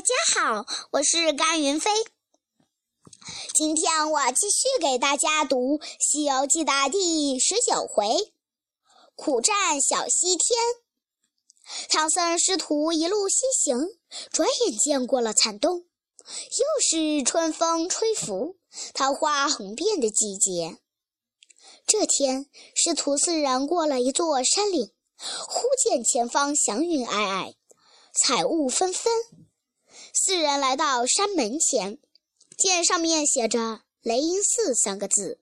大家好，我是甘云飞。今天我继续给大家读《西游记》的第十九回“苦战小西天”。唐僧师徒一路西行，转眼间过了残冬，又是春风吹拂、桃花红遍的季节。这天，师徒四人过了一座山岭，忽见前方祥云霭霭，彩雾纷纷。四人来到山门前，见上面写着“雷音寺”三个字。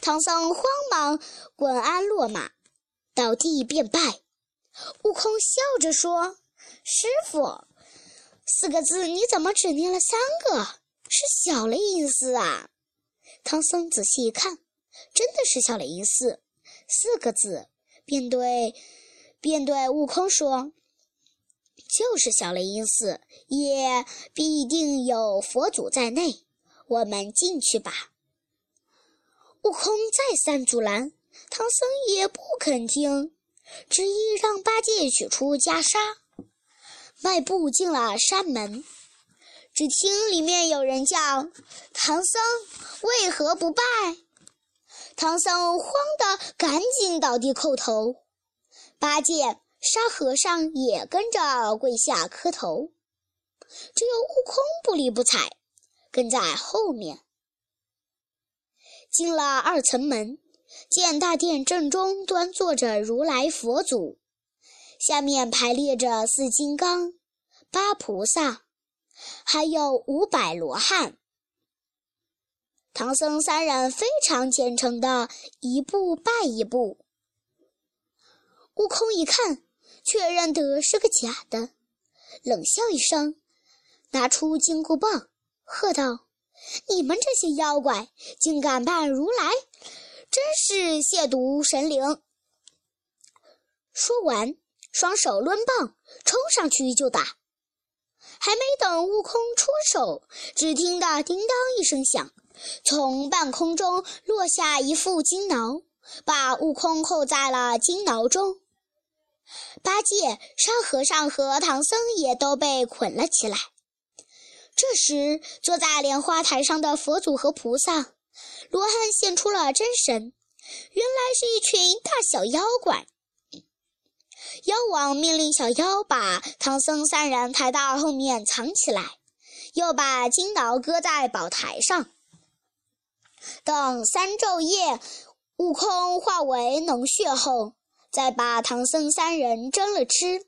唐僧慌忙滚鞍落马，倒地便拜。悟空笑着说：“师傅，四个字你怎么只念了三个？是小雷音寺啊！”唐僧仔细一看，真的是小雷音寺，四个字，便对便对悟空说。就是小雷音寺，也必定有佛祖在内。我们进去吧。悟空再三阻拦，唐僧也不肯听，执意让八戒取出袈裟，迈步进了山门。只听里面有人叫：“唐僧为何不拜？”唐僧慌得赶紧倒地叩头。八戒。沙和尚也跟着跪下磕头，只有悟空不理不睬，跟在后面。进了二层门，见大殿正中端坐着如来佛祖，下面排列着四金刚、八菩萨，还有五百罗汉。唐僧三人非常虔诚的一步拜一步。悟空一看。却认得是个假的，冷笑一声，拿出金箍棒，喝道：“你们这些妖怪，竟敢扮如来，真是亵渎神灵！”说完，双手抡棒，冲上去就打。还没等悟空出手，只听得叮当一声响，从半空中落下一副金挠，把悟空扣在了金挠中。八戒、沙和尚和唐僧也都被捆了起来。这时，坐在莲花台上的佛祖和菩萨、罗汉现出了真神，原来是一群大小妖怪。妖王命令小妖把唐僧三人抬到后面藏起来，又把金挠搁在宝台上。等三昼夜，悟空化为脓血后。再把唐僧三人蒸了吃。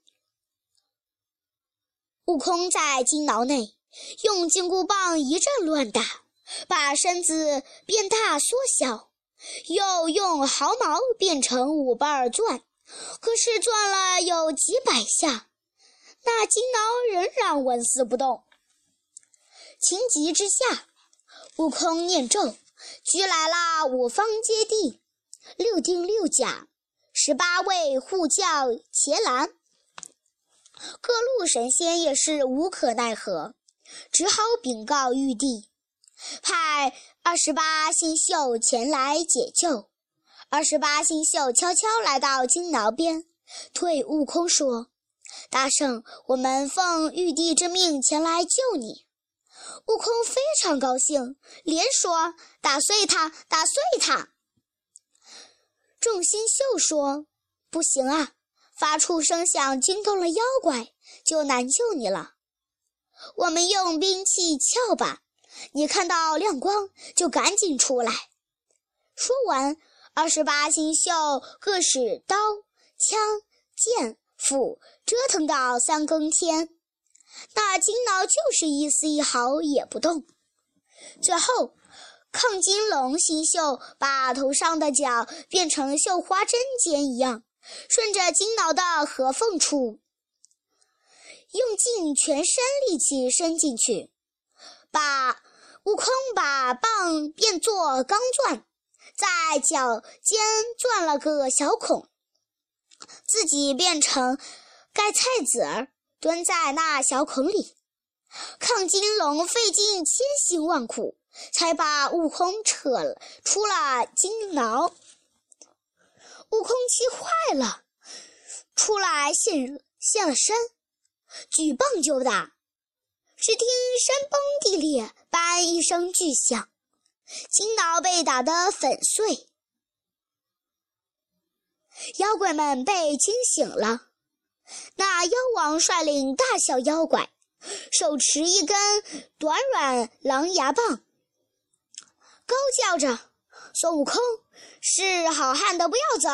悟空在金牢内用金箍棒一阵乱打，把身子变大缩小，又用毫毛变成五瓣钻，可是钻了有几百下，那金挠仍然纹丝不动。情急之下，悟空念咒，拘来了五方揭谛、六丁六甲。十八位护教伽蓝，各路神仙也是无可奈何，只好禀告玉帝，派二十八星宿前来解救。二十八星宿悄悄来到金牢边，对悟空说：“大圣，我们奉玉帝之命前来救你。”悟空非常高兴，连说：“打碎他，打碎他！”众星宿说：“不行啊，发出声响惊动了妖怪，就难救你了。我们用兵器撬吧，你看到亮光就赶紧出来。”说完，二十八星宿各使刀、枪、剑、斧，折腾到三更天，那金挠就是一丝一毫也不动。最后。亢金龙星宿把头上的角变成绣花针尖一样，顺着金挠的合缝处，用尽全身力气伸进去，把悟空把棒变作钢钻，在脚尖钻了个小孔，自己变成盖菜籽儿，蹲在那小孔里。亢金龙费尽千辛万苦。才把悟空扯出了金牢，悟空气坏了，出来现现了身，举棒就打。只听山崩地裂般一声巨响，金脑被打得粉碎。妖怪们被惊醒了。那妖王率领大小妖怪，手持一根短软狼牙棒，高叫着：“孙悟空，是好汉的不要走，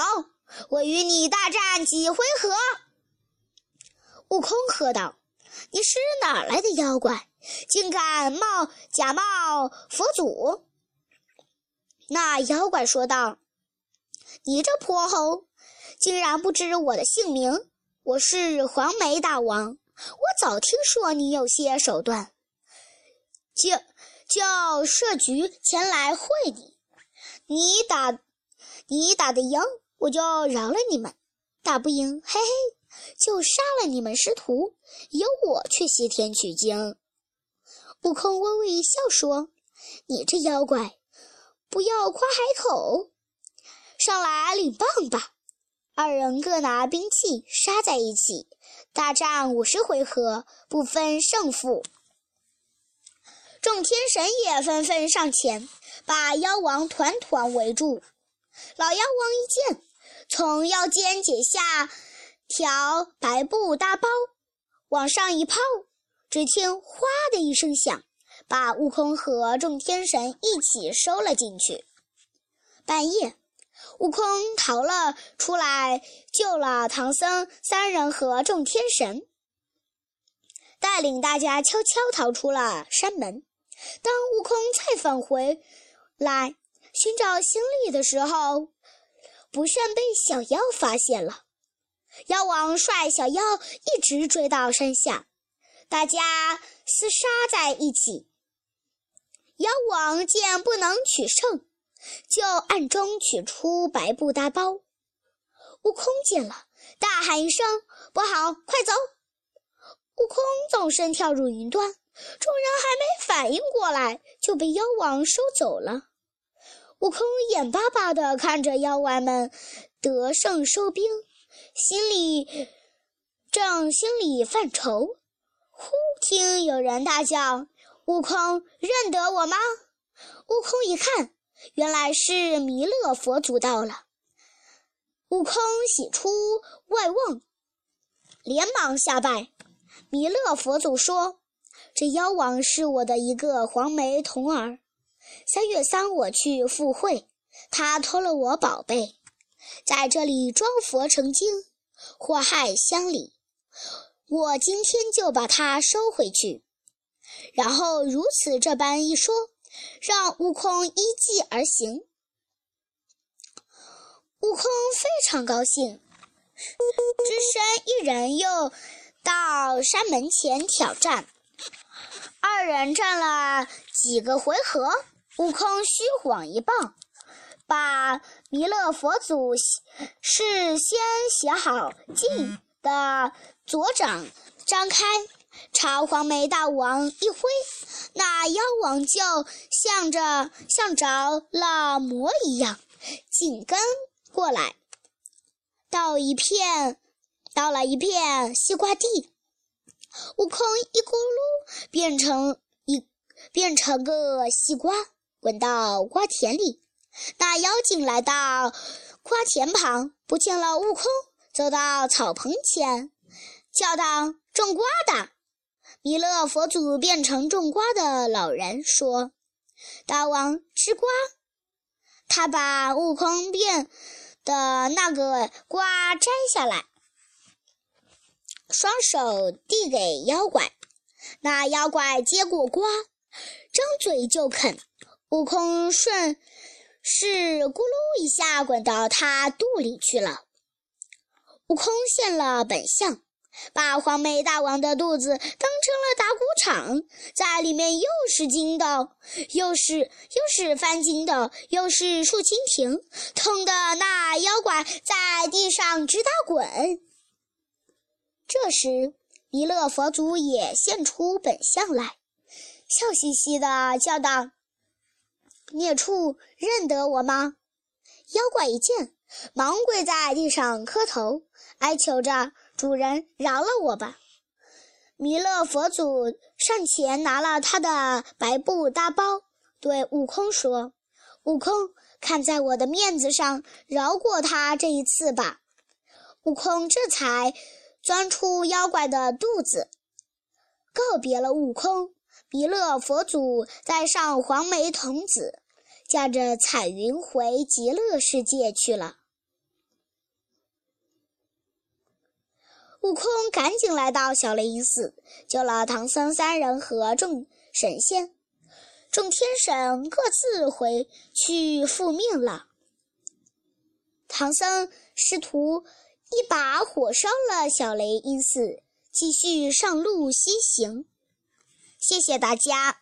我与你大战几回合。”悟空喝道：“你是哪来的妖怪，竟敢冒假冒佛祖？”那妖怪说道：“你这泼猴，竟然不知我的姓名！我是黄眉大王，我早听说你有些手段，就就设局前来会你。你打你打得赢，我就饶了你们；打不赢，嘿嘿。”就杀了你们师徒，由我去西天取经。悟空微微一笑说：“你这妖怪，不要夸海口，上来领棒吧！”二人各拿兵器，杀在一起，大战五十回合，不分胜负。众天神也纷纷上前，把妖王团团围住。老妖王一见，从腰间解下。条白布大包，往上一抛，只听“哗”的一声响，把悟空和众天神一起收了进去。半夜，悟空逃了出来，救了唐僧三人和众天神，带领大家悄悄逃出了山门。当悟空再返回来寻找行李的时候，不慎被小妖发现了。妖王率小妖一直追到山下，大家厮杀在一起。妖王见不能取胜，就暗中取出白布大包。悟空见了，大喊一声：“不好，快走！”悟空纵身跳入云端，众人还没反应过来，就被妖王收走了。悟空眼巴巴地看着妖怪们得胜收兵。心里正心里犯愁，忽听有人大叫：“悟空，认得我吗？”悟空一看，原来是弥勒佛祖到了。悟空喜出外望，连忙下拜。弥勒佛祖说：“这妖王是我的一个黄眉童儿，三月三我去赴会，他偷了我宝贝。”在这里装佛成精，祸害乡里。我今天就把他收回去。然后如此这般一说，让悟空依计而行。悟空非常高兴，只身一人又到山门前挑战。二人战了几个回合，悟空虚晃一棒。把弥勒佛祖事先写好禁的左掌张开，朝黄眉大王一挥，那妖王就像着像着了魔一样，紧跟过来，到一片到了一片西瓜地，悟空一咕噜变成一变成个西瓜，滚到瓜田里。那妖精来到瓜田旁，不见了悟空，走到草棚前，叫道：“种瓜的！”弥勒佛祖变成种瓜的老人，说：“大王吃瓜。”他把悟空变的那个瓜摘下来，双手递给妖怪。那妖怪接过瓜，张嘴就啃。悟空顺。势咕噜一下滚到他肚里去了。悟空现了本相，把黄眉大王的肚子当成了打鼓场，在里面又是筋斗，又是又是翻筋斗，又是竖蜻蜓，痛得那妖怪在地上直打滚。这时，弥勒佛祖也现出本相来，笑嘻嘻的叫道。孽畜认得我吗？妖怪一见，忙跪在地上磕头，哀求着：“主人饶了我吧！”弥勒佛祖上前拿了他的白布大包，对悟空说：“悟空，看在我的面子上，饶过他这一次吧。”悟空这才钻出妖怪的肚子，告别了悟空。弥勒佛祖带上黄眉童子，驾着彩云回极乐世界去了。悟空赶紧来到小雷音寺，救了唐僧三人和众神仙。众天神各自回去复命了。唐僧师徒一把火烧了小雷音寺，继续上路西行。谢谢大家。